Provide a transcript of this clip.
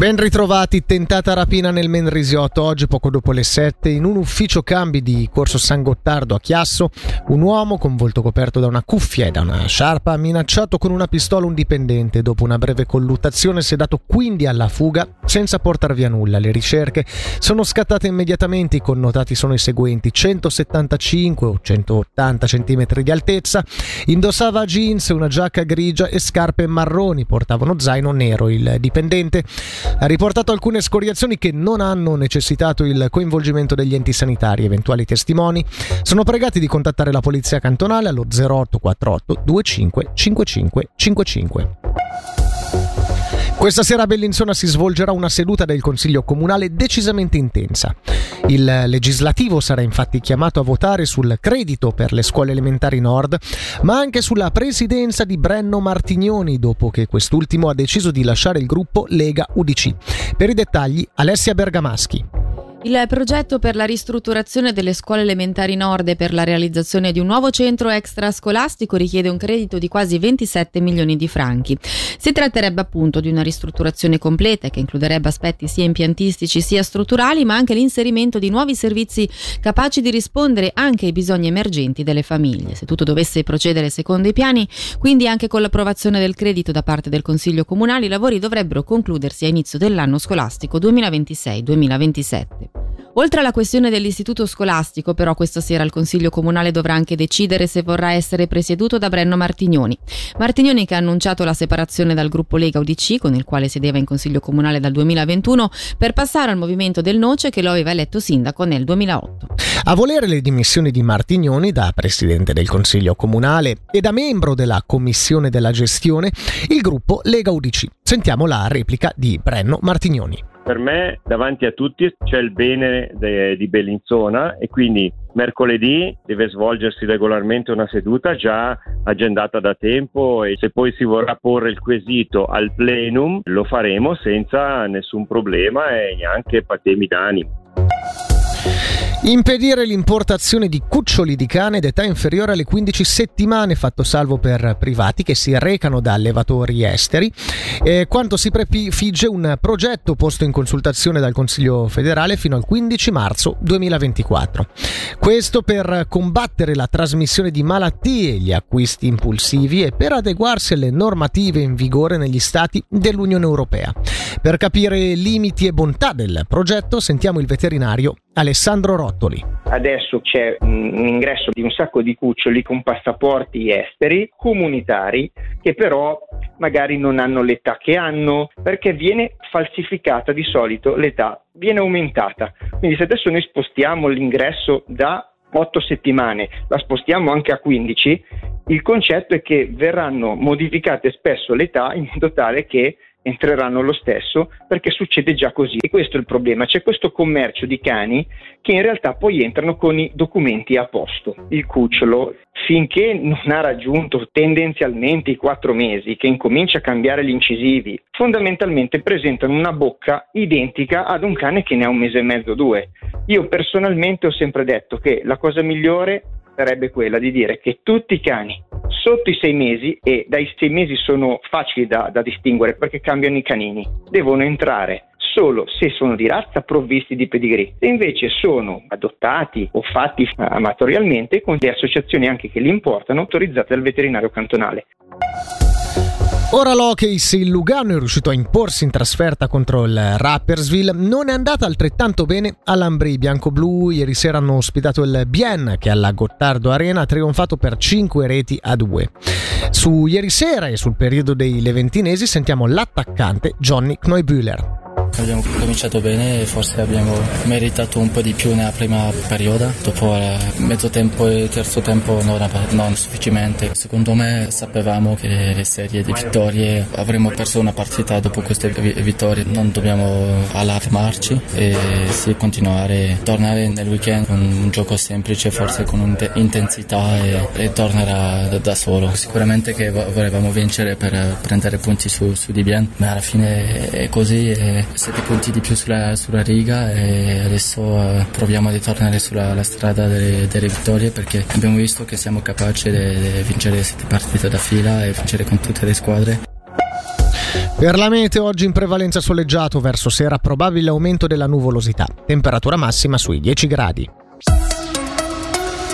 Ben ritrovati, tentata rapina nel Menrisiotto oggi poco dopo le 7 in un ufficio cambi di Corso San Gottardo a Chiasso. Un uomo con volto coperto da una cuffia e da una sciarpa ha minacciato con una pistola un dipendente. Dopo una breve colluttazione si è dato quindi alla fuga senza portar via nulla. Le ricerche sono scattate immediatamente, i connotati sono i seguenti: 175 o 180 cm di altezza, indossava jeans, una giacca grigia e scarpe marroni, portava uno zaino nero. Il dipendente ha riportato alcune scoriazioni che non hanno necessitato il coinvolgimento degli enti sanitari. Eventuali testimoni sono pregati di contattare la polizia cantonale allo 0848 25 55 55. Questa sera a Bellinzona si svolgerà una seduta del Consiglio Comunale decisamente intensa. Il legislativo sarà infatti chiamato a votare sul credito per le scuole elementari nord, ma anche sulla presidenza di Brenno Martignoni dopo che quest'ultimo ha deciso di lasciare il gruppo Lega UDC. Per i dettagli Alessia Bergamaschi. Il progetto per la ristrutturazione delle scuole elementari nord e per la realizzazione di un nuovo centro extrascolastico richiede un credito di quasi 27 milioni di franchi. Si tratterebbe appunto di una ristrutturazione completa che includerebbe aspetti sia impiantistici sia strutturali, ma anche l'inserimento di nuovi servizi capaci di rispondere anche ai bisogni emergenti delle famiglie. Se tutto dovesse procedere secondo i piani, quindi anche con l'approvazione del credito da parte del Consiglio Comunale, i lavori dovrebbero concludersi a inizio dell'anno scolastico 2026-2027. Oltre alla questione dell'istituto scolastico, però questa sera il Consiglio Comunale dovrà anche decidere se vorrà essere presieduto da Brenno Martignoni. Martignoni che ha annunciato la separazione dal gruppo Lega UDC, con il quale sedeva in Consiglio Comunale dal 2021, per passare al movimento del Noce che lo aveva eletto sindaco nel 2008. A volere le dimissioni di Martignoni da Presidente del Consiglio Comunale e da membro della Commissione della Gestione, il gruppo Lega UDC. Sentiamo la replica di Brenno Martignoni. Per me davanti a tutti c'è il bene de, di Bellinzona e quindi mercoledì deve svolgersi regolarmente una seduta già agendata da tempo e se poi si vorrà porre il quesito al plenum lo faremo senza nessun problema e neanche patemi d'animo. Impedire l'importazione di cuccioli di cane d'età inferiore alle 15 settimane, fatto salvo per privati che si recano da allevatori esteri. Eh, quanto si prefigge un progetto posto in consultazione dal Consiglio federale fino al 15 marzo 2024. Questo per combattere la trasmissione di malattie, gli acquisti impulsivi e per adeguarsi alle normative in vigore negli stati dell'Unione Europea. Per capire limiti e bontà del progetto sentiamo il veterinario Alessandro Rottoli. Adesso c'è un ingresso di un sacco di cuccioli con passaporti esteri, comunitari, che però magari non hanno l'età che hanno, perché viene falsificata di solito l'età, viene aumentata. Quindi se adesso noi spostiamo l'ingresso da 8 settimane, la spostiamo anche a 15, il concetto è che verranno modificate spesso l'età in modo tale che entreranno lo stesso perché succede già così e questo è il problema, c'è questo commercio di cani che in realtà poi entrano con i documenti a posto. Il cucciolo finché non ha raggiunto tendenzialmente i quattro mesi che incomincia a cambiare gli incisivi, fondamentalmente presentano una bocca identica ad un cane che ne ha un mese e mezzo o due. Io personalmente ho sempre detto che la cosa migliore sarebbe quella di dire che tutti i cani sotto i sei mesi, e dai sei mesi sono facili da, da distinguere perché cambiano i canini, devono entrare solo se sono di razza provvisti di pedigree. Se invece sono adottati o fatti amatorialmente con le associazioni anche che li importano autorizzate dal veterinario cantonale. Ora l'Hockey, se il Lugano è riuscito a imporsi in trasferta contro il Rappersville, non è andata altrettanto bene all'Ambri. Bianco-blu ieri sera hanno ospitato il Bien che alla Gottardo Arena ha trionfato per 5 reti a 2. Su ieri sera e sul periodo dei leventinesi sentiamo l'attaccante Johnny Knoibühler. Abbiamo cominciato bene e forse abbiamo meritato un po' di più nella prima periodo, dopo il mezzo tempo e terzo tempo non, non sufficientemente. Secondo me sapevamo che le serie di vittorie avremmo perso una partita dopo queste vittorie, non dobbiamo allarmarci e sì, continuare, tornare nel weekend con un gioco semplice, forse con intensità e, e tornerà da, solo. Sicuramente che volevamo vincere per prendere punti su, su Di ma alla fine è così. E 7 punti di più sulla, sulla riga e adesso uh, proviamo a ritornare sulla strada delle, delle, vittorie perché abbiamo visto che siamo capaci di vincere 7 partite da fila e vincere con tutte le squadre. Per la meteo oggi in prevalenza soleggiato, verso sera probabile aumento della nuvolosità, temperatura massima sui 10 gradi.